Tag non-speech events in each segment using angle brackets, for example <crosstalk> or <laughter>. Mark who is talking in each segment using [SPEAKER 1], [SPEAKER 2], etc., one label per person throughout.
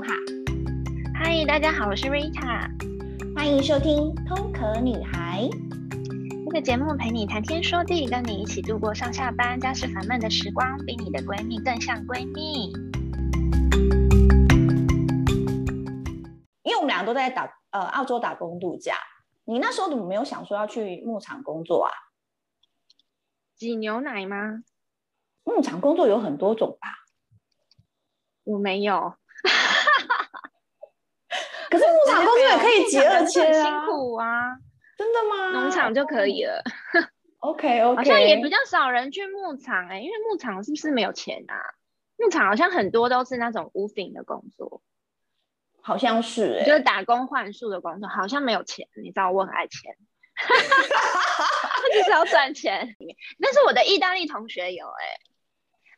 [SPEAKER 1] 罗哈。
[SPEAKER 2] 嗨，大家好，我是 Rita，
[SPEAKER 1] 欢迎收听《通壳女孩》
[SPEAKER 2] 这个节目，陪你谈天说地，跟你一起度过上下班、家事烦闷的时光，比你的闺蜜更像闺蜜。
[SPEAKER 1] 因为我们两个都在打呃澳洲打工度假，你那时候怎么没有想说要去牧场工作啊？
[SPEAKER 2] 挤牛奶吗？
[SPEAKER 1] 牧场工作有很多种吧？
[SPEAKER 2] 我没有。
[SPEAKER 1] 可是牧场工作也可以结二千啊！
[SPEAKER 2] 辛苦啊！
[SPEAKER 1] 真的吗？
[SPEAKER 2] 农场就可以了。
[SPEAKER 1] OK OK。
[SPEAKER 2] 好像也比较少人去牧场哎、欸，因为牧场是不是没有钱啊？牧场好像很多都是那种 woofing 的工作，
[SPEAKER 1] 好像是哎、欸，
[SPEAKER 2] 就是打工换宿的工作，好像没有钱。你知道我很爱钱。<laughs> 就是要赚钱，但是我的意大利同学有哎、欸，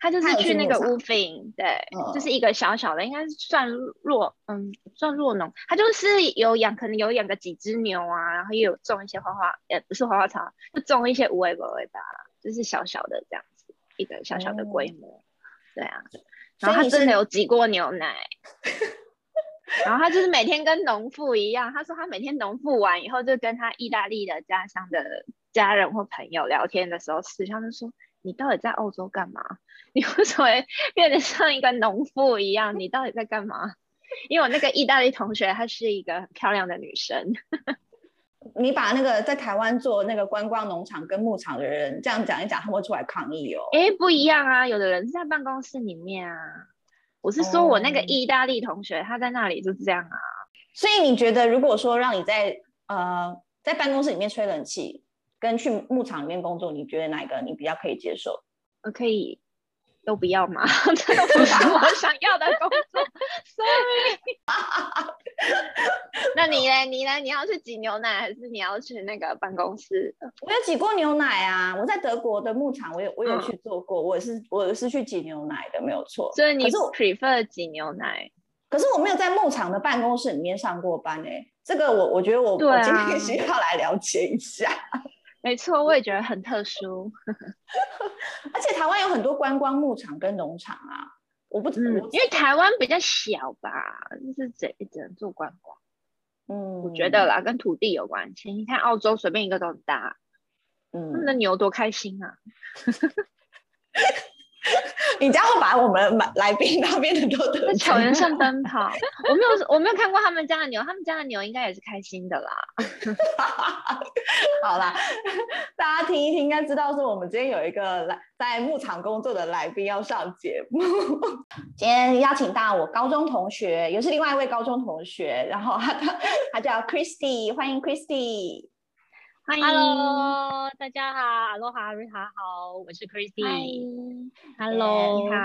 [SPEAKER 2] 他就是去那个 woofing，对、嗯，就是一个小小的，应该是算弱，嗯，算弱农。他就是有养，可能有养个几只牛啊，然后也有种一些花花，也不是花花草，就种一些无为不为吧，就是小小的这样子，一个小小的规模、嗯，对啊。然后他真的有挤过牛奶。<laughs> 然后他就是每天跟农妇一样，他说他每天农妇完以后，就跟他意大利的家乡的家人或朋友聊天的时候，时常就说：“你到底在澳洲干嘛？<laughs> 你为什么变得像一个农妇一样？你到底在干嘛？”因为我那个意大利同学，她是一个很漂亮的女生。
[SPEAKER 1] 你把那个在台湾做那个观光农场跟牧场的人这样讲一讲，他们会出来抗议哦。
[SPEAKER 2] 哎，不一样啊，有的人是在办公室里面啊。我是说，我那个意大利同学，他在那里就是这样啊。
[SPEAKER 1] 所以你觉得，如果说让你在呃在办公室里面吹冷气，跟去牧场里面工作，你觉得哪一个你比较可以接受？
[SPEAKER 2] 我可以都不要吗？<laughs> 这都不是我想要的工作。Sorry。<laughs> 那你呢？你呢？你要去挤牛奶，还是你要去那个办公室？
[SPEAKER 1] 我有挤过牛奶啊！我在德国的牧场，我有我有去做过。嗯、我是我是去挤牛奶的，没有错。
[SPEAKER 2] 所以你是 prefer 挤牛奶？
[SPEAKER 1] 可是我没有在牧场的办公室里面上过班诶、欸。这个我我觉得我、啊、我今天需要来了解一下。
[SPEAKER 2] 没错，我也觉得很特殊。<laughs>
[SPEAKER 1] 而且台湾有很多观光牧场跟农场啊。我不知、嗯，
[SPEAKER 2] 因为台湾比较小吧，就是只只能做观光。嗯，我觉得啦，跟土地有关系。你看澳洲随便一个都很大，嗯，他们的牛多开心啊！<laughs> <laughs>
[SPEAKER 1] 你这样会把我们来宾那边的都
[SPEAKER 2] 在草原上奔跑。我没有，我没有看过他们家的牛，他们家的牛应该也是开心的啦。<laughs>
[SPEAKER 1] 好啦，大家听一听，应该知道说我们今天有一个来在牧场工作的来宾要上节目。<laughs> 今天邀请到我高中同学，也是另外一位高中同学，然后他他叫 Christy，欢迎 Christy。
[SPEAKER 3] 欢迎，Hello，大家好，Aloha，瑞塔好，我是 Christy，Hello，
[SPEAKER 2] 你好，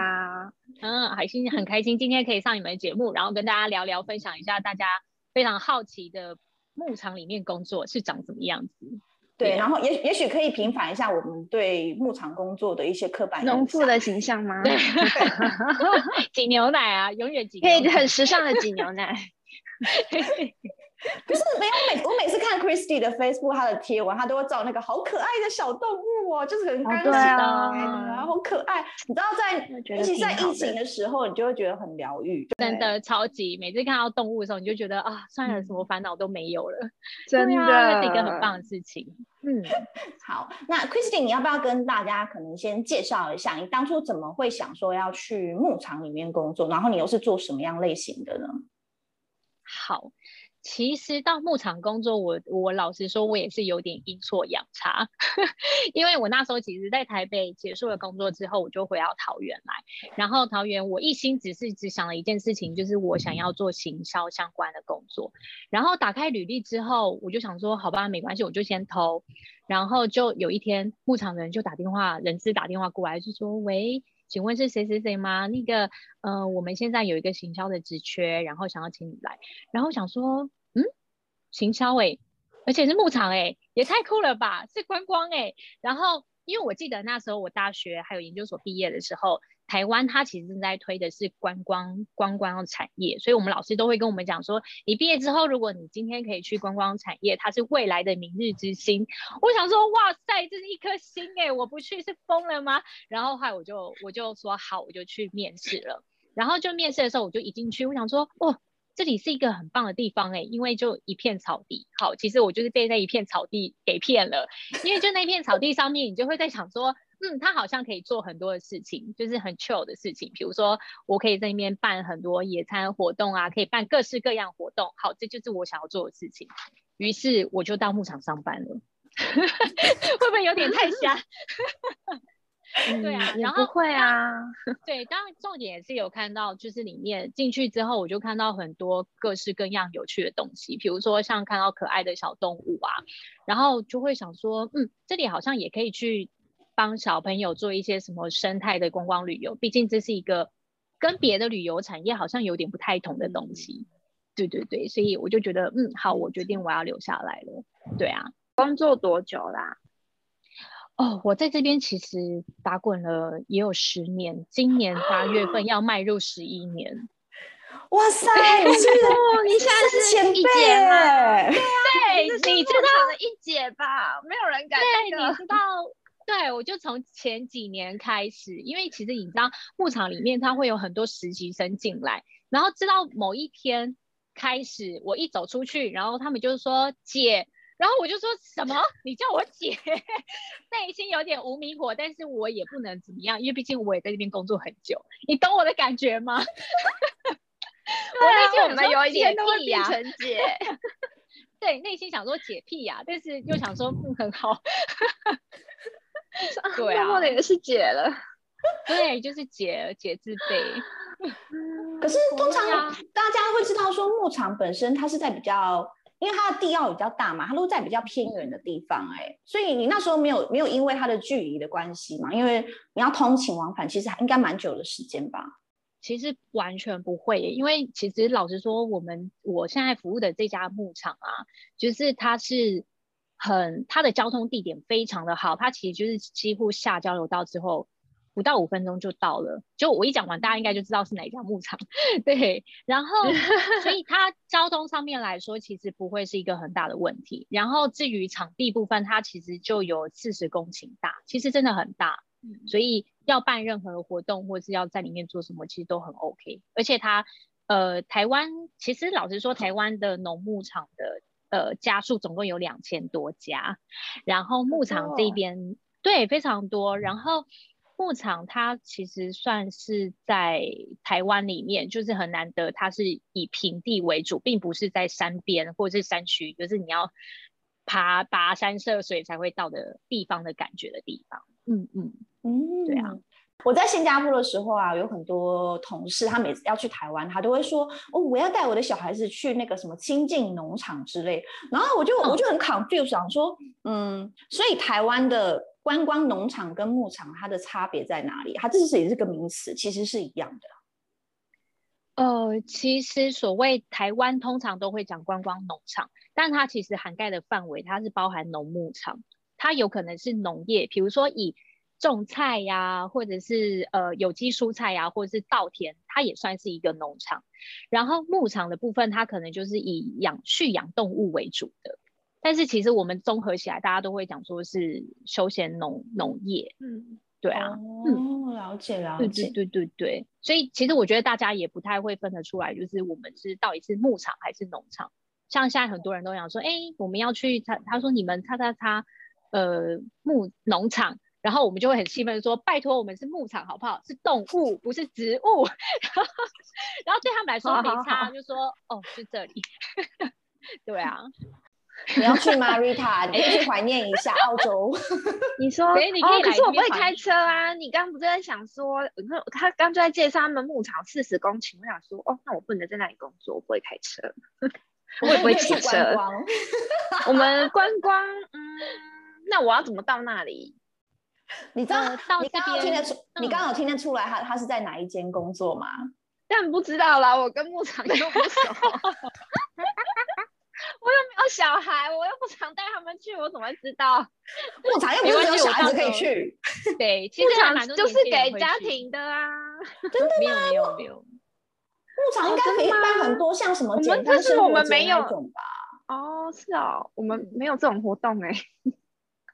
[SPEAKER 3] 嗯，海星很开心今天可以上你们的节目，然后跟大家聊聊，分享一下大家非常好奇的牧场里面工作是长什么样子。
[SPEAKER 1] 对，对然后也也许可以平反一下我们对牧场工作的一些刻板
[SPEAKER 2] 农妇的形象吗？
[SPEAKER 3] 对，<laughs> <laughs> 挤牛奶啊，永远挤，
[SPEAKER 2] 可以很时尚的挤牛奶。<laughs> <laughs>
[SPEAKER 1] 可是没有每我每次看 Christy 的 Facebook，他的贴文，他都会照那个好可爱的小动物哦，就是很干净的，然后好可爱。你知道在，尤其在疫情的时候，你就会觉得很疗愈，
[SPEAKER 3] 真的超级。每次看到动物的时候，你就觉得啊，算了，什么烦恼都没有了，
[SPEAKER 2] 真的，
[SPEAKER 3] 这是一个很棒的事情。<laughs>
[SPEAKER 1] 嗯，好，那 Christy，你要不要跟大家可能先介绍一下，你当初怎么会想说要去牧场里面工作，然后你又是做什么样类型的呢？
[SPEAKER 3] 好。其实到牧场工作，我我老实说，我也是有点阴错阳差，<laughs> 因为我那时候其实，在台北结束了工作之后，我就回到桃园来，然后桃园我一心只是只想了一件事情，就是我想要做行销相关的工作，然后打开履历之后，我就想说，好吧，没关系，我就先投，然后就有一天牧场的人就打电话，人资打电话过来，就说，喂，请问是谁谁谁吗？那个，呃，我们现在有一个行销的职缺，然后想要请你来，然后想说。嗯，行销诶，而且是牧场诶，也太酷了吧！是观光诶。然后，因为我记得那时候我大学还有研究所毕业的时候，台湾它其实正在推的是观光观光产业，所以我们老师都会跟我们讲说，你毕业之后，如果你今天可以去观光产业，它是未来的明日之星。我想说，哇塞，这是一颗星诶，我不去是疯了吗？然后后来我就我就说好，我就去面试了。然后就面试的时候，我就一进去，我想说，哦，这里是一个很棒的地方哎，因为就一片草地。好，其实我就是被那一片草地给骗了，因为就那片草地上面，你就会在想说，嗯，他好像可以做很多的事情，就是很 chill 的事情，比如说我可以在那边办很多野餐活动啊，可以办各式各样活动。好，这就是我想要做的事情。于是我就到牧场上班了，<laughs> 会不会有点太瞎？对啊，然后
[SPEAKER 2] 不会啊，<laughs>
[SPEAKER 3] 对，当然重点也是有看到，就是里面进去之后，我就看到很多各式各样有趣的东西，比如说像看到可爱的小动物啊，然后就会想说，嗯，这里好像也可以去帮小朋友做一些什么生态的观光旅游，毕竟这是一个跟别的旅游产业好像有点不太同的东西。嗯、对对对，所以我就觉得，嗯，好，我决定我要留下来了。对啊，
[SPEAKER 2] 工作多久啦？
[SPEAKER 3] 哦，我在这边其实打滚了也有十年，今年八月份要迈入十一年。<gasps>
[SPEAKER 1] 哇塞，你是
[SPEAKER 2] 你现在是前辈
[SPEAKER 3] 吗？对啊，你知道
[SPEAKER 2] 的一姐吧？没有人敢。
[SPEAKER 3] 对，你知道，<laughs> 对，我就从前几年开始，因为其实你知道，牧场里面它会有很多实习生进来，然后直到某一天开始，我一走出去，然后他们就是说姐。然后我就说什么？你叫我姐，<laughs> 内心有点无名火，但是我也不能怎么样，因为毕竟我也在这边工作很久，你懂我的感觉吗？<laughs>
[SPEAKER 2] 我内心我们有一点屁呀，成姐，<laughs>
[SPEAKER 3] 对，内心想说姐屁呀，但是又想说不很好，对啊，
[SPEAKER 2] 默默的也是姐了，
[SPEAKER 3] 对，就是姐姐自卑。
[SPEAKER 1] 可是通常大家会知道说牧场本身它是在比较。因为它的地要比较大嘛，它都在比较偏远的地方，哎，所以你那时候没有没有因为它的距离的关系嘛？因为你要通勤往返，其实还应该蛮久的时间吧？
[SPEAKER 3] 其实完全不会，因为其实老实说，我们我现在服务的这家牧场啊，就是它是很它的交通地点非常的好，它其实就是几乎下交流道之后。不到五分钟就到了，就我一讲完，大家应该就知道是哪一家牧场，<laughs> 对。然后，<laughs> 所以它交通上面来说，其实不会是一个很大的问题。然后，至于场地部分，它其实就有四十公顷大，其实真的很大。所以要办任何活动，或是要在里面做什么，其实都很 OK。而且它，呃，台湾其实老实说，台湾的农牧场的呃家数总共有两千多家，然后牧场这边、哦、对非常多，然后。牧场它其实算是在台湾里面，就是很难得，它是以平地为主，并不是在山边或者是山区，就是你要爬跋山涉水才会到的地方的感觉的地方。嗯嗯嗯，对啊。
[SPEAKER 1] 我在新加坡的时候啊，有很多同事，他每次要去台湾，他都会说：“哦，我要带我的小孩子去那个什么清境农场之类。”然后我就、嗯、我就很 confused，想说：“嗯，所以台湾的。”观光农场跟牧场，它的差别在哪里？它这是也是个名词，其实是一样的。
[SPEAKER 3] 呃，其实所谓台湾通常都会讲观光农场，但它其实涵盖的范围，它是包含农牧场，它有可能是农业，比如说以种菜呀、啊，或者是呃有机蔬菜呀、啊，或者是稻田，它也算是一个农场。然后牧场的部分，它可能就是以养畜养动物为主的。但是其实我们综合起来，大家都会讲说是休闲农农业，嗯，对啊，
[SPEAKER 1] 哦，了解了解，
[SPEAKER 3] 对对对对对，所以其实我觉得大家也不太会分得出来，就是我们是到底是牧场还是农场。像现在很多人都讲说，哎，我们要去他他说你们叉叉叉呃牧农场，然后我们就会很气愤说，拜托我们是牧场好不好？是动物不是植物，<laughs> 然后对他们来说没差，就说哦是这里，<laughs> 对啊。
[SPEAKER 1] 你要去吗，Rita？<laughs> 你可以去怀念一下澳洲。
[SPEAKER 2] 你说，你可以、哦、可是我不会开车啊。你刚刚不是在想说，他刚就在介绍他们牧场四十公顷，我想说，哦，那我不能在那里工作，我不会开车，我也不会骑车。我们观光，嗯，那我要怎么到那里？<laughs>
[SPEAKER 1] 你知道，呃、到你刚刚听得出，嗯、你刚刚有听得出来他他是在哪一间工作吗？
[SPEAKER 2] 但不知道啦，我跟牧场都不熟。<laughs> 我又没有小孩，我又不常带他们去，我怎么会知道？
[SPEAKER 1] 牧场又不是只有小孩子可以去。
[SPEAKER 3] 对，<laughs>
[SPEAKER 2] 牧场就是给家庭的啊。
[SPEAKER 1] 真的吗？
[SPEAKER 3] 没有没有没有。
[SPEAKER 1] 牧场应该可以办很多像什么简单生活节那种吧？
[SPEAKER 2] 哦，是哦，我们没有这种活动哎。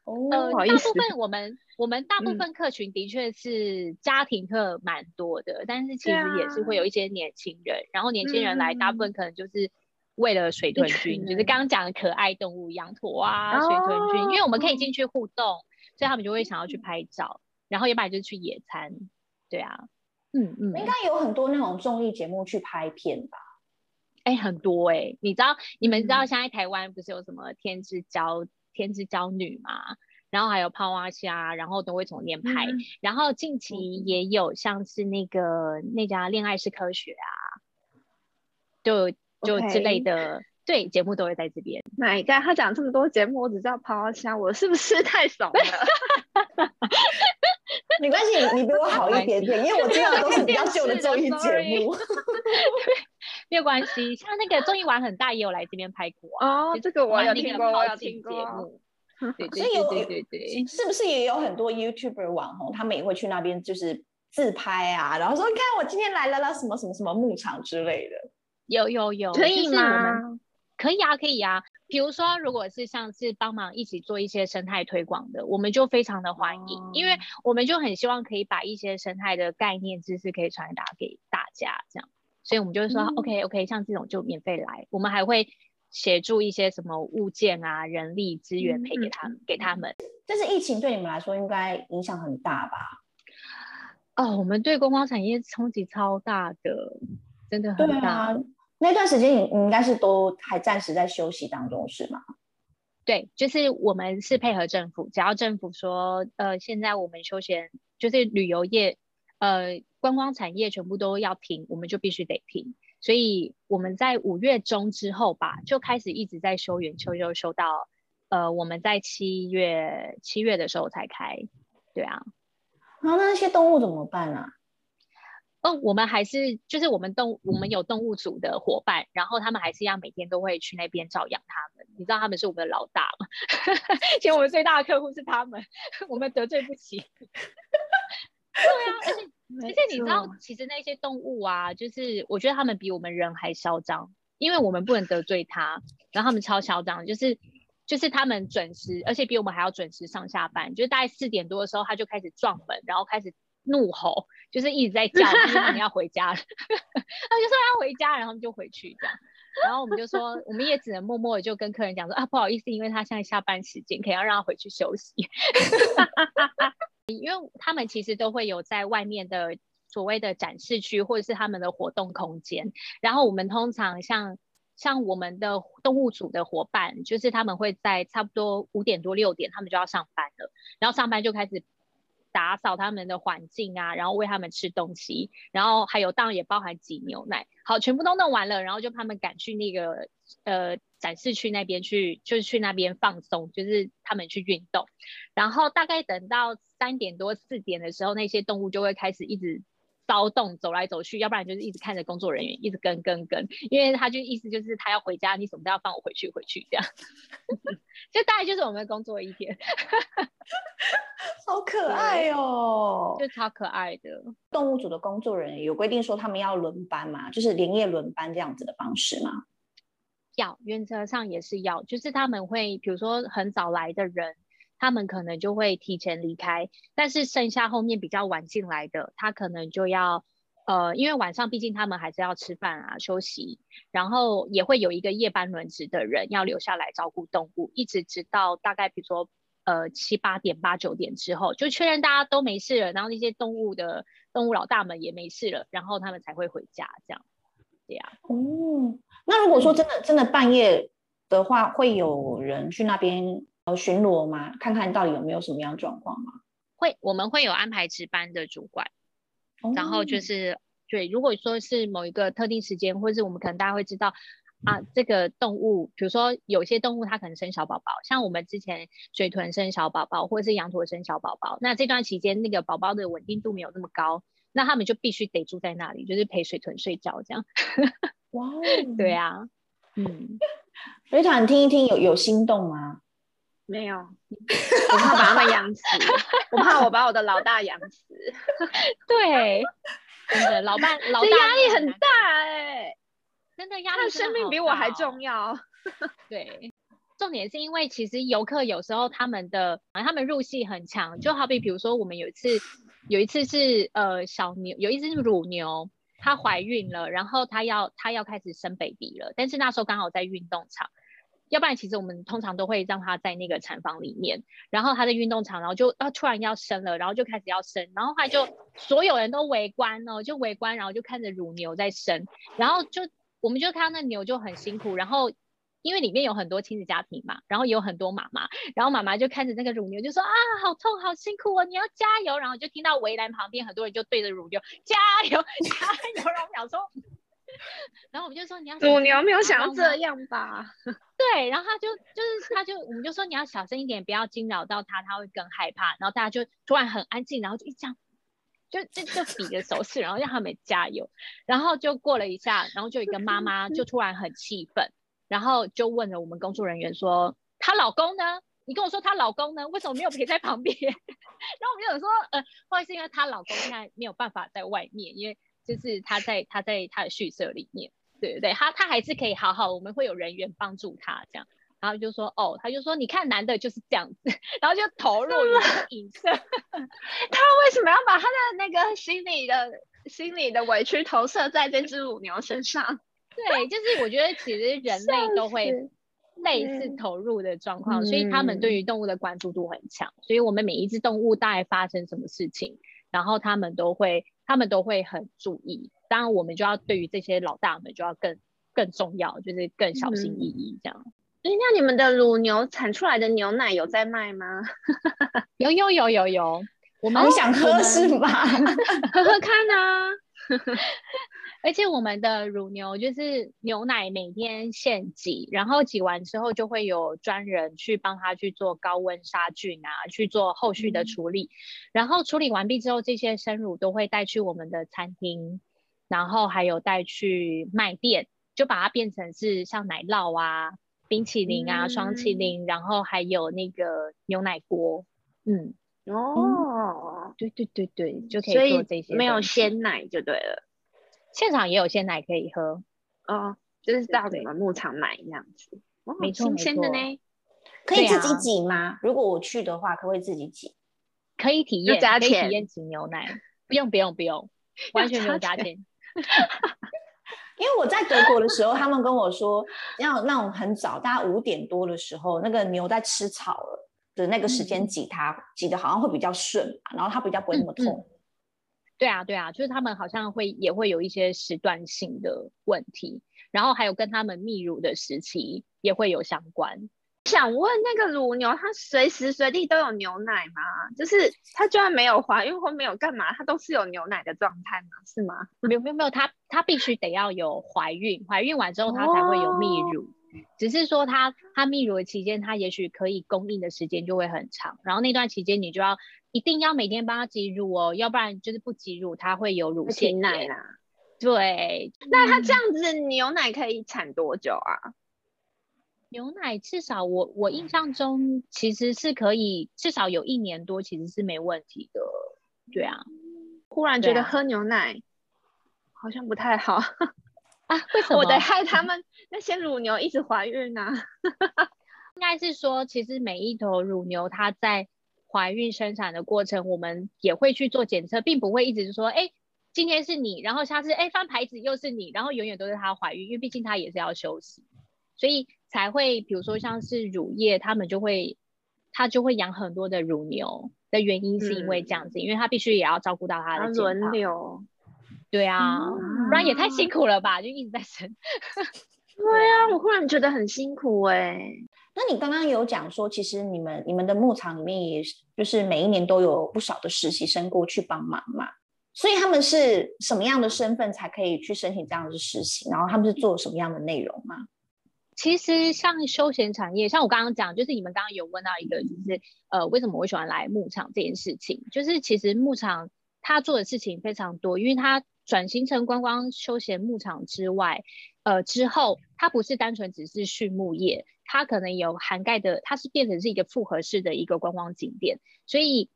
[SPEAKER 2] 哦，
[SPEAKER 3] 呃，
[SPEAKER 2] 大
[SPEAKER 3] 部分我们我们大部分客群的确是家庭客蛮多的，嗯、但是其实也是会有一些年轻人，啊、然后年轻人来大部分可能就是为了水豚君，就是刚刚讲的可爱动物羊驼啊、水豚君，因为我们可以进去互动，所以他们就会想要去拍照，然后要不然就是去野餐，对啊，嗯嗯，
[SPEAKER 1] 应该有很多那种综艺节目去拍片吧。
[SPEAKER 3] 哎，很多哎、欸，你知道你们知道现在台湾不是有什么天之骄、嗯、天之骄女嘛？然后还有泡蛙虾，然后都会从那边拍。嗯、然后近期也有像是那个、嗯、那家恋爱是科学啊，就就之类的，Okay. 对，节目都会在这边。
[SPEAKER 2] My God，他讲这么多节目，我只知道泡蛙虾，我是不是 <laughs> 太熟了？<laughs>
[SPEAKER 1] 没关系，你你比我好一点点，因为我知道都是比较旧的综艺节目。<laughs>
[SPEAKER 3] 没有关系，像那个综艺玩很大也有来这边拍过
[SPEAKER 2] 哦。这个我有听过，我有听过。<laughs>
[SPEAKER 3] 对对对对对对，
[SPEAKER 1] 是不是也有很多 YouTuber 网红，他们也会去那边就是自拍啊，然后说你看我今天来了了什么什么什么牧场之类的。
[SPEAKER 3] 有有有，
[SPEAKER 2] 可以吗？
[SPEAKER 3] 可以啊，可以啊。比如说，如果是像是帮忙一起做一些生态推广的，我们就非常的欢迎，哦、因为我们就很希望可以把一些生态的概念知识可以传达给大家，这样。所以我们就会说、嗯、，OK OK，像这种就免费来，我们还会协助一些什么物件啊、人力资源配给他们，嗯、给他们。
[SPEAKER 1] 但是疫情对你们来说应该影响很大吧？
[SPEAKER 3] 哦，我们对观光产业冲击超大的，真的很大。
[SPEAKER 1] 啊、那段时间你你应该是都还暂时在休息当中是吗？
[SPEAKER 3] 对，就是我们是配合政府，只要政府说，呃，现在我们休闲就是旅游业，呃。观光产业全部都要停，我们就必须得停。所以我们在五月中之后吧，就开始一直在修园，休休休到呃，我们在七月七月的时候才开。对啊，
[SPEAKER 1] 那那些动物怎么办啊？
[SPEAKER 3] 哦，我们还是就是我们动我们有动物组的伙伴，然后他们还是一样每天都会去那边照养他们。你知道他们是我们的老大吗？<laughs> 其实我们最大的客户是他们，<laughs> 我们得罪不起。对啊，<laughs> 而且。<laughs> 而且你知道，其实那些动物啊，就是我觉得他们比我们人还嚣张，因为我们不能得罪它，然后他们超嚣张，就是就是他们准时，而且比我们还要准时上下班，就是大概四点多的时候他就开始撞门，然后开始怒吼，就是一直在叫，就是他们要回家了，<laughs> 他就说要回家，然后就回去这样，然后我们就说，我们也只能默默的就跟客人讲说啊，不好意思，因为他现在下班时间，可以要让他回去休息。因为他们其实都会有在外面的所谓的展示区，或者是他们的活动空间。然后我们通常像像我们的动物组的伙伴，就是他们会在差不多五点多六点，他们就要上班了。然后上班就开始打扫他们的环境啊，然后喂他们吃东西，然后还有当然也包含挤牛奶。好，全部都弄完了，然后就他们赶去那个呃。展示区那边去，就是去那边放松，就是他们去运动。然后大概等到三点多四点的时候，那些动物就会开始一直骚动，走来走去，要不然就是一直看着工作人员，一直跟跟跟，因为他就意思就是他要回家，你什么都要放我回去回去这样。<laughs> 就大概就是我们的工作一天，<laughs>
[SPEAKER 1] 好可爱哦，
[SPEAKER 3] 就超可爱的。
[SPEAKER 1] 动物组的工作人员有规定说他们要轮班嘛，就是连夜轮班这样子的方式吗？
[SPEAKER 3] 要，原则上也是要，就是他们会，比如说很早来的人，他们可能就会提前离开，但是剩下后面比较晚进来的，他可能就要，呃，因为晚上毕竟他们还是要吃饭啊、休息，然后也会有一个夜班轮值的人要留下来照顾动物，一直直到大概比如说呃七八点、八九点之后，就确认大家都没事了，然后那些动物的动物老大们也没事了，然后他们才会回家，这样，这样。
[SPEAKER 1] 哦。那如果说真的真的半夜的话，会有人去那边呃巡逻吗？看看到底有没有什么样状况吗？
[SPEAKER 3] 会，我们会有安排值班的主管，哦、然后就是对，如果说是某一个特定时间，或者是我们可能大家会知道啊，这个动物，比如说有些动物它可能生小宝宝，像我们之前水豚生小宝宝，或者是羊驼生小宝宝，那这段期间那个宝宝的稳定度没有那么高，那他们就必须得住在那里，就是陪水豚睡觉这样。<laughs>
[SPEAKER 1] 哇，
[SPEAKER 3] 对啊，嗯，<laughs>
[SPEAKER 1] 水豚听一听有有心动吗？
[SPEAKER 2] 没有，<laughs> 我怕把他们养死，我怕我把我的老大养死。
[SPEAKER 3] 对，真的老伴老大
[SPEAKER 2] 压力很大哎、欸，
[SPEAKER 3] 真的压力，
[SPEAKER 2] 他的生命比我还重要。
[SPEAKER 3] 对，重点是因为其实游客有时候他们的他们入戏很强，就好比比如说我们有一次有一次是呃小牛有一只乳牛，它怀孕了，然后它要它要开始生 baby 了，但是那时候刚好在运动场。要不然，其实我们通常都会让它在那个产房里面，然后它在运动场，然后就啊突然要生了，然后就开始要生，然后它就所有人都围观哦，就围观，然后就看着乳牛在生，然后就我们就看到那牛就很辛苦，然后因为里面有很多亲子家庭嘛，然后有很多妈妈，然后妈妈就看着那个乳牛就说啊好痛好辛苦哦，你要加油，然后就听到围栏旁边很多人就对着乳牛加油加油，然后我想说。<laughs> 然后我们就说你要
[SPEAKER 2] 乳牛没有想要这样吧？<laughs>
[SPEAKER 3] 对，然后他就就是他就我们就说你要小声一点，不要惊扰到他，他会更害怕。然后大家就突然很安静，然后就一这样，就就就比个手势，然后让他们加油。然后就过了一下，然后就一个妈妈就突然很气愤，然后就问了我们工作人员说：“她老公呢？你跟我说她老公呢？为什么没有陪在旁边？” <laughs> 然后我们就有说：“呃，或者是因为她老公现在没有办法在外面，因为。”就是他在他在他的宿舍里面，对对对，他他还是可以好好，我们会有人员帮助他这样，然后就说哦，他就说你看男的就是这样子，<laughs> 然后就投入了影射，<laughs>
[SPEAKER 2] 他为什么要把他的那个心理的心理的委屈投射在这只乳牛身上？
[SPEAKER 3] 对，就是我觉得其实人类都会类似投入的状况，嗯、所以他们对于动物的关注度很强，所以我们每一只动物大概发生什么事情，然后他们都会。他们都会很注意，当然我们就要对于这些老大们就要更更重要，就是更小心翼翼这样。
[SPEAKER 2] 哎、嗯，那你们的乳牛产出来的牛奶有在卖吗？<laughs>
[SPEAKER 3] 有有有有有，
[SPEAKER 1] 我们想喝是吧？<laughs>
[SPEAKER 2] 喝喝看啊！
[SPEAKER 3] 而且我们的乳牛就是牛奶每天现挤，然后挤完之后就会有专人去帮他去做高温杀菌啊，去做后续的处理。嗯、然后处理完毕之后，这些生乳都会带去我们的餐厅，然后还有带去卖店，就把它变成是像奶酪啊、冰淇淋啊、双淇淋，然后还有那个牛奶锅。嗯，
[SPEAKER 2] 哦、
[SPEAKER 3] 嗯，对对对对，就可以做这些，
[SPEAKER 2] 没有鲜奶就对了。
[SPEAKER 3] 现场也有鲜奶可以喝，
[SPEAKER 2] 哦，就是到你们牧场买这样子，
[SPEAKER 3] 没错，
[SPEAKER 2] 新鲜的呢，
[SPEAKER 1] 可以自己挤吗？啊、如果我去的话，可不可以自己挤？
[SPEAKER 3] 可以体验，可以体验挤牛奶，不用不用不用，完全不用 <laughs> 加钱。<laughs>
[SPEAKER 1] 因为我在德国的时候，他们跟我说，要那种很早，大概五点多的时候，那个牛在吃草了的那个时间挤它，嗯、挤的好像会比较顺，然后它比较不会那么痛。嗯嗯
[SPEAKER 3] 对啊，对啊，就是他们好像会也会有一些时段性的问题，然后还有跟他们泌乳的时期也会有相关。
[SPEAKER 2] 想问那个乳牛，它随时随地都有牛奶吗？就是它就算没有怀孕或没有干嘛，它都是有牛奶的状态吗？是吗？
[SPEAKER 3] 没有没有没有，它它必须得要有怀孕，怀孕完之后它才会有泌乳。哦只是说它它泌乳的期间，它也许可以供应的时间就会很长，然后那段期间你就要一定要每天帮它挤乳哦，要不然就是不挤乳，它会有乳腺奶
[SPEAKER 2] 啦。
[SPEAKER 3] 对，
[SPEAKER 2] 那它这样子牛奶可以产多久啊？
[SPEAKER 3] 牛奶至少我我印象中其实是可以至少有一年多，其实是没问题的。对啊，
[SPEAKER 2] 忽然觉得喝牛奶好像不太好。<laughs>
[SPEAKER 3] 啊，为 <laughs> 什么？
[SPEAKER 2] 我得害他们那些乳牛一直怀孕呢？啊？<laughs>
[SPEAKER 3] 应该是说，其实每一头乳牛它在怀孕生产的过程，我们也会去做检测，并不会一直说，哎，今天是你，然后下次哎翻牌子又是你，然后永远都是她怀孕，因为毕竟她也是要休息，所以才会，比如说像是乳业，他们就会，他就会养很多的乳牛的原因是因为这样子，嗯、因为他必须也要照顾到她的
[SPEAKER 2] 轮流。
[SPEAKER 3] 对啊，嗯、不然也太辛苦了吧，就一直在生。<laughs>
[SPEAKER 2] 对啊，我忽然觉得很辛苦哎、欸。
[SPEAKER 1] 那你刚刚有讲说，其实你们你们的牧场里面也就是每一年都有不少的实习生过去帮忙嘛，所以他们是什么样的身份才可以去申请这样的实习？然后他们是做什么样的内容吗？
[SPEAKER 3] 其实像休闲产业，像我刚刚讲，就是你们刚刚有问到一个，就是呃，为什么我喜欢来牧场这件事情？就是其实牧场他做的事情非常多，因为他。转型成观光休闲牧场之外，呃，之后它不是单纯只是畜牧业，它可能有涵盖的，它是变成是一个复合式的一个观光景点。所以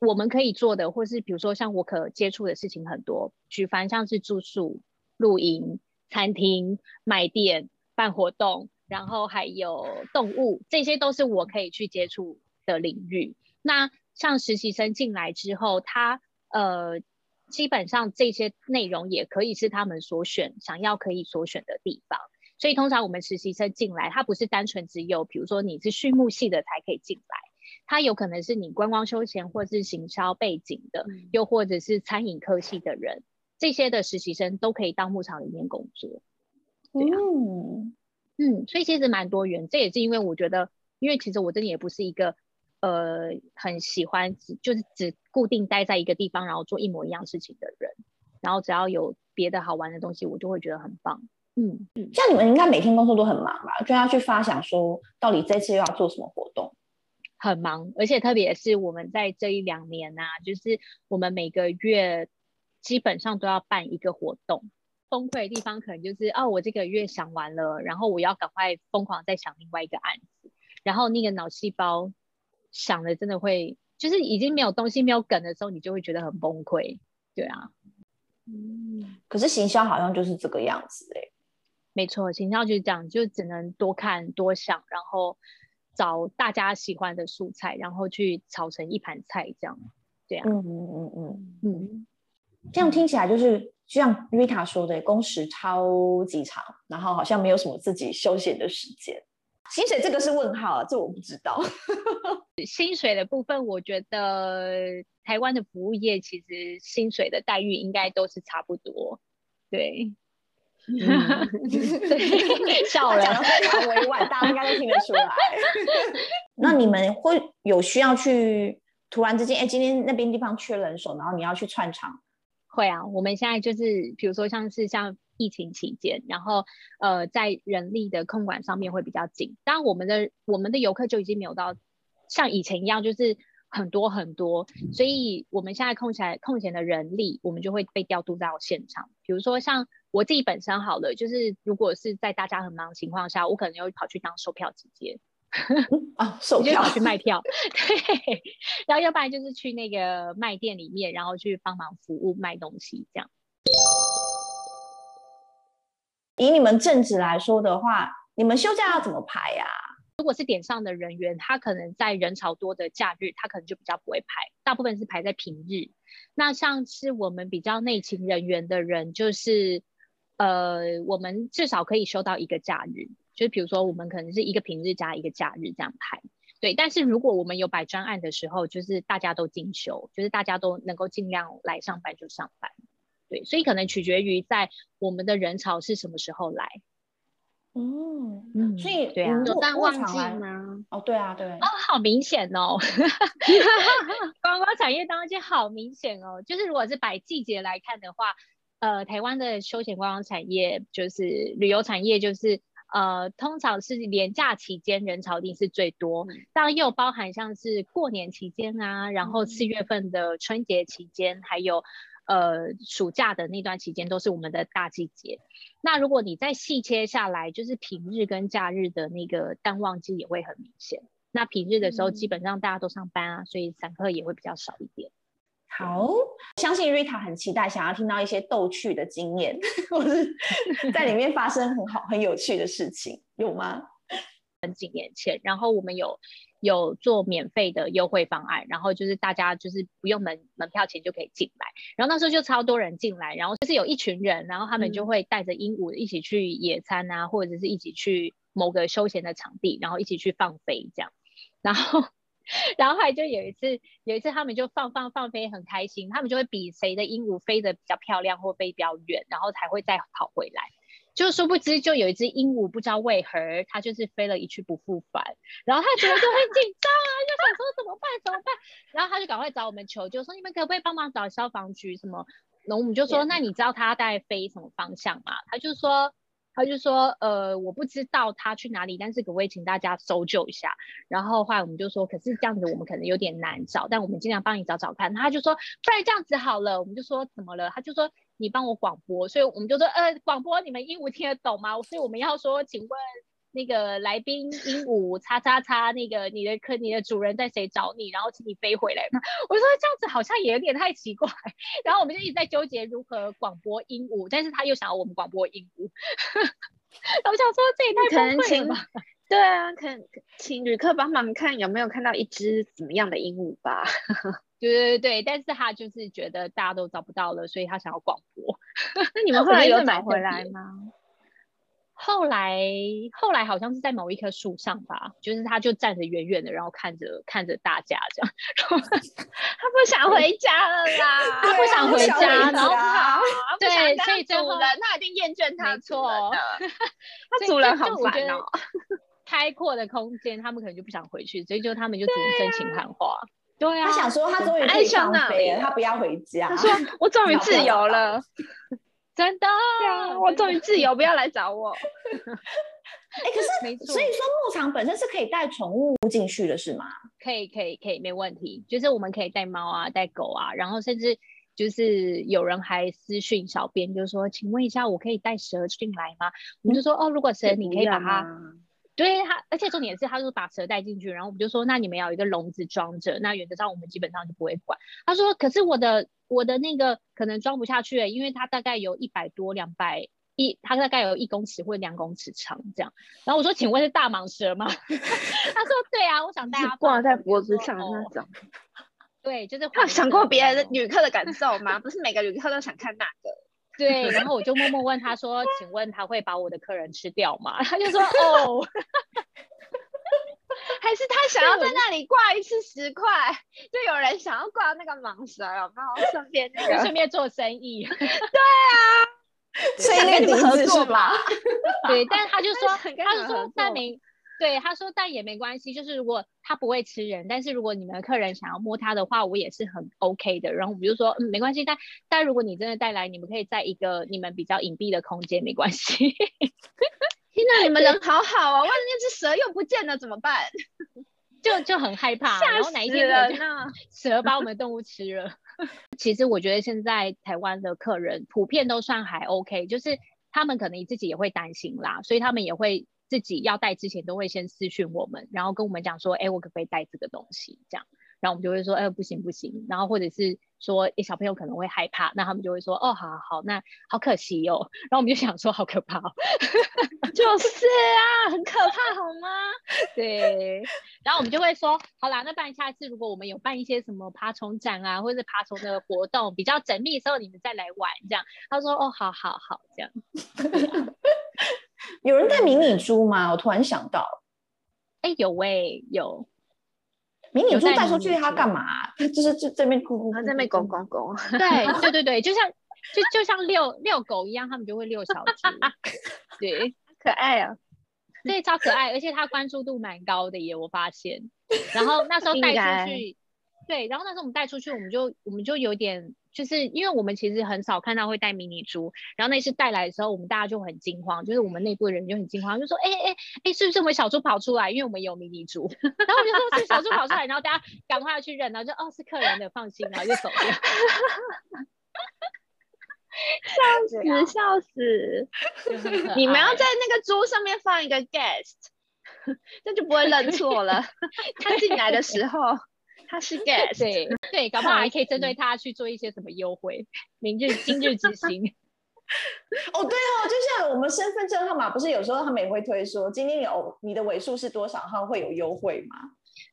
[SPEAKER 3] 我们可以做的，或是比如说像我可接触的事情很多，举凡像是住宿、露营、餐厅、卖店、办活动，然后还有动物，这些都是我可以去接触的领域。那像实习生进来之后，他呃，基本上这些内容也可以是他们所选、想要可以所选的地方。所以通常我们实习生进来，他不是单纯只有，比如说你是畜牧系的才可以进来，他有可能是你观光休闲或是行销背景的，嗯、又或者是餐饮科系的人，这些的实习生都可以到牧场里面工作。对啊，嗯，嗯，所以其实蛮多元。这也是因为我觉得，因为其实我真的也不是一个呃很喜欢只就是只固定待在一个地方，然后做一模一样事情的人。然后只要有别的好玩的东西，我就会觉得很棒。嗯嗯，
[SPEAKER 1] 像你们应该每天工作都很忙吧？就要去发想说，到底这次又要做什么活动？
[SPEAKER 3] 很忙，而且特别是我们在这一两年啊，就是我们每个月基本上都要办一个活动。崩溃的地方可能就是哦，我这个月想完了，然后我要赶快疯狂再想另外一个案子，然后那个脑细胞想的真的会，就是已经没有东西没有梗的时候，你就会觉得很崩溃。对啊，
[SPEAKER 1] 嗯，可是行销好像就是这个样子哎。
[SPEAKER 3] 没错，行销就是这样，就只能多看多想，然后找大家喜欢的素材，然后去炒成一盘菜，这样，这样。嗯嗯嗯嗯
[SPEAKER 1] 嗯，这样听起来就是就像 Rita 说的，工时超级长，然后好像没有什么自己休闲的时间。薪水这个是问号，这我不知道。<laughs>
[SPEAKER 3] 薪水的部分，我觉得台湾的服务业其实薪水的待遇应该都是差不多，对。嗯，<laughs> <laughs>
[SPEAKER 1] 对，笑人讲的非常委婉，大家应该都听得出来。<laughs> 那你们会有需要去突然之间，哎，今天那边地方缺人手，然后你要去串场？
[SPEAKER 3] 会啊，我们现在就是，比如说像是像疫情期间，然后呃，在人力的控管上面会比较紧。当然，我们的我们的游客就已经没有到像以前一样，就是很多很多，所以我们现在空起来空闲的人力，我们就会被调度到现场，比如说像。我自己本身好了，就是如果是在大家很忙的情况下，我可能又跑去当售票姐姐
[SPEAKER 1] 啊，<laughs> 售票
[SPEAKER 3] 跑去卖票，<laughs> 对，然后要不然就是去那个卖店里面，然后去帮忙服务卖东西这样。
[SPEAKER 1] 以你们正职来说的话，你们休假要怎么排呀？
[SPEAKER 3] 如果是点上的人员，他可能在人潮多的假日，他可能就比较不会排，大部分是排在平日。那像是我们比较内勤人员的人，就是。呃，我们至少可以休到一个假日，就是比如说我们可能是一个平日加一个假日这样排，对。但是如果我们有摆专案的时候，就是大家都进修，就是大家都能够尽量来上班就上班，对。所以可能取决于在我们的人潮是什么时候来。
[SPEAKER 1] 嗯嗯，所以对
[SPEAKER 2] 啊，有淡旺季吗？
[SPEAKER 1] 哦，对啊，对。哦，
[SPEAKER 3] 好明显哦，<laughs> 观光产业当季好明显哦，就是如果是摆季节来看的话。呃，台湾的休闲观光产业就是旅游产业，就是呃，通常是连假期间人潮一定是最多，当然又包含像是过年期间啊，然后四月份的春节期间，还有呃暑假的那段期间，都是我们的大季节。那如果你再细切下来，就是平日跟假日的那个淡旺季也会很明显。那平日的时候，基本上大家都上班啊，所以散客也会比较少一点。
[SPEAKER 1] 好，相信 Rita 很期待，想要听到一些逗趣的经验，<laughs> 或是在里面发生很好、很有趣的事情，有吗？
[SPEAKER 3] 很几年前，然后我们有有做免费的优惠方案，然后就是大家就是不用门门票钱就可以进来，然后那时候就超多人进来，然后就是有一群人，然后他们就会带着鹦鹉一起去野餐啊，或者是一起去某个休闲的场地，然后一起去放飞这样，然后。然后后来就有一次，有一次他们就放放放飞很开心，他们就会比谁的鹦鹉飞得比较漂亮或飞比较远，然后才会再跑回来。就殊不知，就有一只鹦鹉不知道为何它就是飞了一去不复返，然后他觉得就很紧张啊，就想说怎么办怎么办，然后他就赶快找我们求救，说你们可不可以帮忙找消防局什么？然后我们就说那你知道它大概飞什么方向吗？他就说。他就说，呃，我不知道它去哪里，但是可不可以请大家搜救一下？然后后来我们就说，可是这样子我们可能有点难找，但我们尽量帮你找找看。他就说，不然这样子好了，我们就说怎么了？他就说你帮我广播，所以我们就说，呃，广播你们鹦鹉听得懂吗？所以我们要说，请问。那个来宾鹦鹉叉叉叉，那个你的客你的主人在谁找你，然后请你飞回来嘛。我说这样子好像也有点太奇怪，<laughs> 然后我们就一直在纠结如何广播鹦鹉，但是他又想要我们广播鹦鹉。<laughs> 我想说这也太崩溃了吧。
[SPEAKER 2] 对啊，可能请旅客帮忙看有没有看到一只怎么样的鹦鹉吧。
[SPEAKER 3] 对对对，但是他就是觉得大家都找不到了，所以他想要广播。<laughs>
[SPEAKER 2] 那你们后来有找回来吗？
[SPEAKER 3] 后来后来好像是在某一棵树上吧，就是他就站着远远的，然后看着看着大家这样，<laughs>
[SPEAKER 2] 他不想回家了啦，
[SPEAKER 3] 他不想回家，
[SPEAKER 2] 然后他
[SPEAKER 3] 对，<laughs> 所以主人
[SPEAKER 2] 他一定厌倦他主人了，他
[SPEAKER 3] 主
[SPEAKER 2] 人好烦哦。
[SPEAKER 3] 开阔的空间，他们可能就不想回去，所以就他们就只能真情喊话。对啊，
[SPEAKER 1] 他想说他终于可以上飞了，他不要回家。
[SPEAKER 2] 他说 <laughs> 我终于自由了，<laughs>
[SPEAKER 3] 真的，
[SPEAKER 2] 我终于自由，不要来找我。<laughs>
[SPEAKER 1] 哎，可是所以说牧场本身是可以带宠物进去的，是吗？
[SPEAKER 3] 可以，可以，可以，没问题。就是我们可以带猫啊，带狗啊，然后甚至就是有人还私讯小编，就说，请问一下，我可以带蛇进来吗？我们就说，哦，如果蛇，你可以把它。对他，而且重点是，他说把蛇带进去，然后我们就说，那你们要有一个笼子装着，那原则上我们基本上就不会管。他说，可是我的我的那个可能装不下去，因为它大概有一百多两百一，它大概有一公尺或两公尺长这样。然后我说，请问是大蟒蛇吗？<laughs> 他说，对啊，我想带它
[SPEAKER 2] 挂在脖子上那种。
[SPEAKER 3] 对，就是
[SPEAKER 2] 他有想过别人旅客的感受吗？不是每个旅客都想看那个。<laughs>
[SPEAKER 3] 对，然后我就默默问他说：“请问他会把我的客人吃掉吗？”他就说：“哦，<laughs>
[SPEAKER 2] 还是他想要在那里挂一次十块，就有人想要挂那个蟒蛇，有没有？顺便那个
[SPEAKER 3] 顺便做生意。<laughs> ”
[SPEAKER 2] 对啊，
[SPEAKER 1] 所以跟你们合作吧。
[SPEAKER 3] 对，但是他就说，他就说那没。对，他说，但也没关系，就是如果他不会吃人，但是如果你们的客人想要摸他的话，我也是很 OK 的。然后我们就说，嗯，没关系，但但如果你真的带来，你们可以在一个你们比较隐蔽的空间，没关系。<laughs>
[SPEAKER 2] 天哪，你们人好好啊！万一那只蛇又不见了怎么办？<laughs>
[SPEAKER 3] 就就很害怕，然后哪一天蛇把我们动物吃了。<laughs> 其实我觉得现在台湾的客人普遍都算还 OK，就是他们可能自己也会担心啦，所以他们也会。自己要带之前都会先私讯我们，然后跟我们讲说，哎，我可不可以带这个东西？这样，然后我们就会说，哎，不行不行。然后或者是说，哎，小朋友可能会害怕，那他们就会说，哦，好好好，那好可惜哟。然后我们就想说，好可怕，<laughs>
[SPEAKER 2] 就是啊，很可怕，好吗？
[SPEAKER 3] 对。然后我们就会说，好啦，那不然下次如果我们有办一些什么爬虫展啊，或者是爬虫的活动比较缜密的时候，你们再来玩这样。他说，哦，好好好，这样。<laughs>
[SPEAKER 1] 有人带迷你猪吗？我突然想到，
[SPEAKER 3] 哎、欸，有喂、欸，有
[SPEAKER 1] 迷你猪带出去，它干嘛？它就是这这边咕咕，
[SPEAKER 2] 它在那边拱拱拱。<laughs>
[SPEAKER 3] 对对对对，就像就就像遛遛狗一样，他们就会遛小猪。对，<laughs>
[SPEAKER 2] 可爱啊，
[SPEAKER 3] 对，超可爱，而且它关注度蛮高的耶，我发现。然后那时候 <laughs> 带出去，对，然后那时候我们带出去，我们就我们就有点。就是因为我们其实很少看到会带迷你猪，然后那次带来的时候，我们大家就很惊慌，就是我们内部的人就很惊慌，就说：“哎哎哎，是不是我们小猪跑出来？因为我们有迷你猪。<laughs> ”然后我们就说：“是小猪跑出来。”然后大家赶快去认，然后就哦是客人的，放心，然后就走掉。
[SPEAKER 2] 笑死笑死！你们要在那个猪上面放一个 guest，<laughs> 这就不会认错了。<laughs> 他进来的时候。他是 <laughs> guest，
[SPEAKER 3] 对对，搞不好还可以针对他去做一些什么优惠，明日今日之星。<laughs>
[SPEAKER 1] 哦，对哦，就像我们身份证号码，不是有时候他们也会推说，今天有你的尾数是多少号会有优惠吗？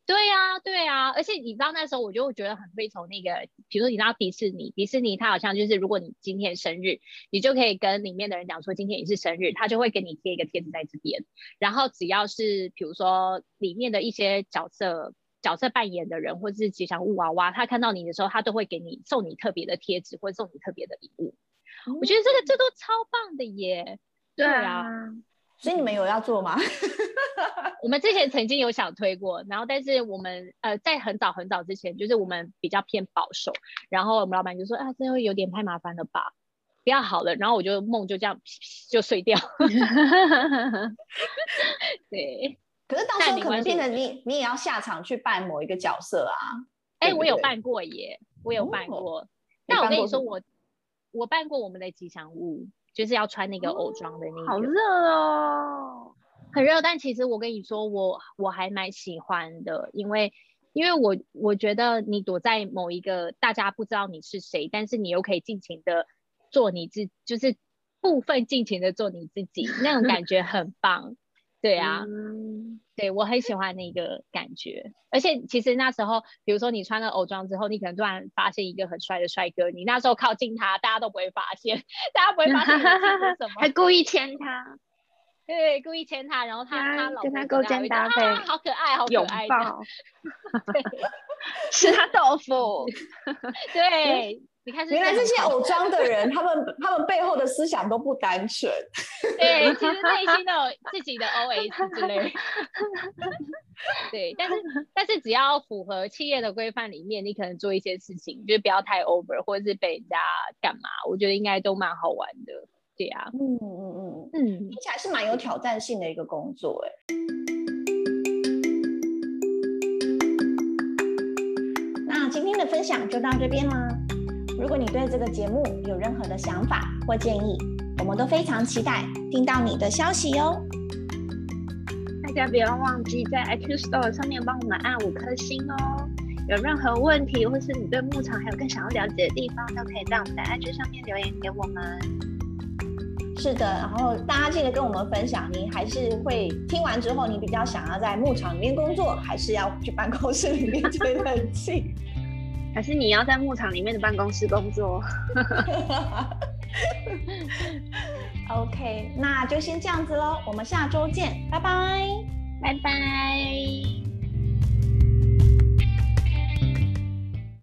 [SPEAKER 3] 对呀、啊，对呀、啊，而且你知道那时候我就觉得很推崇那个，比如说你知道迪士尼，迪士尼它好像就是如果你今天生日，你就可以跟里面的人讲说今天也是生日，他就会给你贴一个贴纸在这边，然后只要是比如说里面的一些角色。角色扮演的人或者是吉祥物娃娃，他看到你的时候，他都会给你送你特别的贴纸，或者送你特别的礼物。嗯、我觉得这个这都超棒的耶！
[SPEAKER 2] 对啊，
[SPEAKER 1] 所以你们有要做吗？<laughs>
[SPEAKER 3] 我们之前曾经有想推过，然后但是我们呃在很早很早之前，就是我们比较偏保守，然后我们老板就说啊，这会有点太麻烦了吧，不要好了，然后我就梦就这样就碎掉。<laughs> 对。
[SPEAKER 1] 可是到时候可能变成你，你也要下场去扮某一个角色啊。
[SPEAKER 3] 哎、欸，我有扮过耶，我有扮过。哦、但我跟你说我，我我扮过我们的吉祥物，就是要穿那个偶装的那个。
[SPEAKER 2] 好热哦，
[SPEAKER 3] 很热。但其实我跟你说，我我还蛮喜欢的，因为因为我我觉得你躲在某一个大家不知道你是谁，但是你又可以尽情的做你自，就是部分尽情的做你自己，那种感觉很棒。对啊，
[SPEAKER 2] 嗯、
[SPEAKER 3] 对我很喜欢那个感觉。而且其实那时候，比如说你穿了偶装之后，你可能突然发现一个很帅的帅哥，你那时候靠近他，大家都不会发现，大家不会发现你是什么，
[SPEAKER 2] 还故意牵他。<laughs>
[SPEAKER 3] 对，故意牵他，然后他他，他老
[SPEAKER 2] 跟他勾肩搭背，
[SPEAKER 3] 啊，好可爱，好可爱的，<laughs>
[SPEAKER 2] 拥 <laughs> 吃他豆腐。
[SPEAKER 3] 对，你看，
[SPEAKER 1] 原来这些偶装的人，他们他们背后的思想都不单纯。<laughs>
[SPEAKER 3] 对，其实内心都有自己的 OS 之类。<laughs> 对，但是但是只要符合企业的规范里面，你可能做一些事情，就是不要太 over，或者是被人家干嘛，我觉得应该都蛮好玩的。对呀，
[SPEAKER 1] 嗯嗯嗯嗯，听起来是蛮有挑战性的一个工作哎。那今天的分享就到这边啦。如果你对这个节目有任何的想法或建议，我们都非常期待听到你的消息哟。
[SPEAKER 2] 大家不要忘记在 iTunes Store 上面帮我们按五颗星哦。有任何问题，或是你对牧场还有更想要了解的地方，都可以在我们的 IG 上面留言给我们。
[SPEAKER 1] 是的，然后大家记得跟我们分享，你还是会听完之后，你比较想要在牧场里面工作，还是要去办公室里面吹冷气，
[SPEAKER 2] 还是你要在牧场里面的办公室工作？<laughs>
[SPEAKER 1] OK，那就先这样子喽，我们下周见，拜拜，
[SPEAKER 2] 拜拜。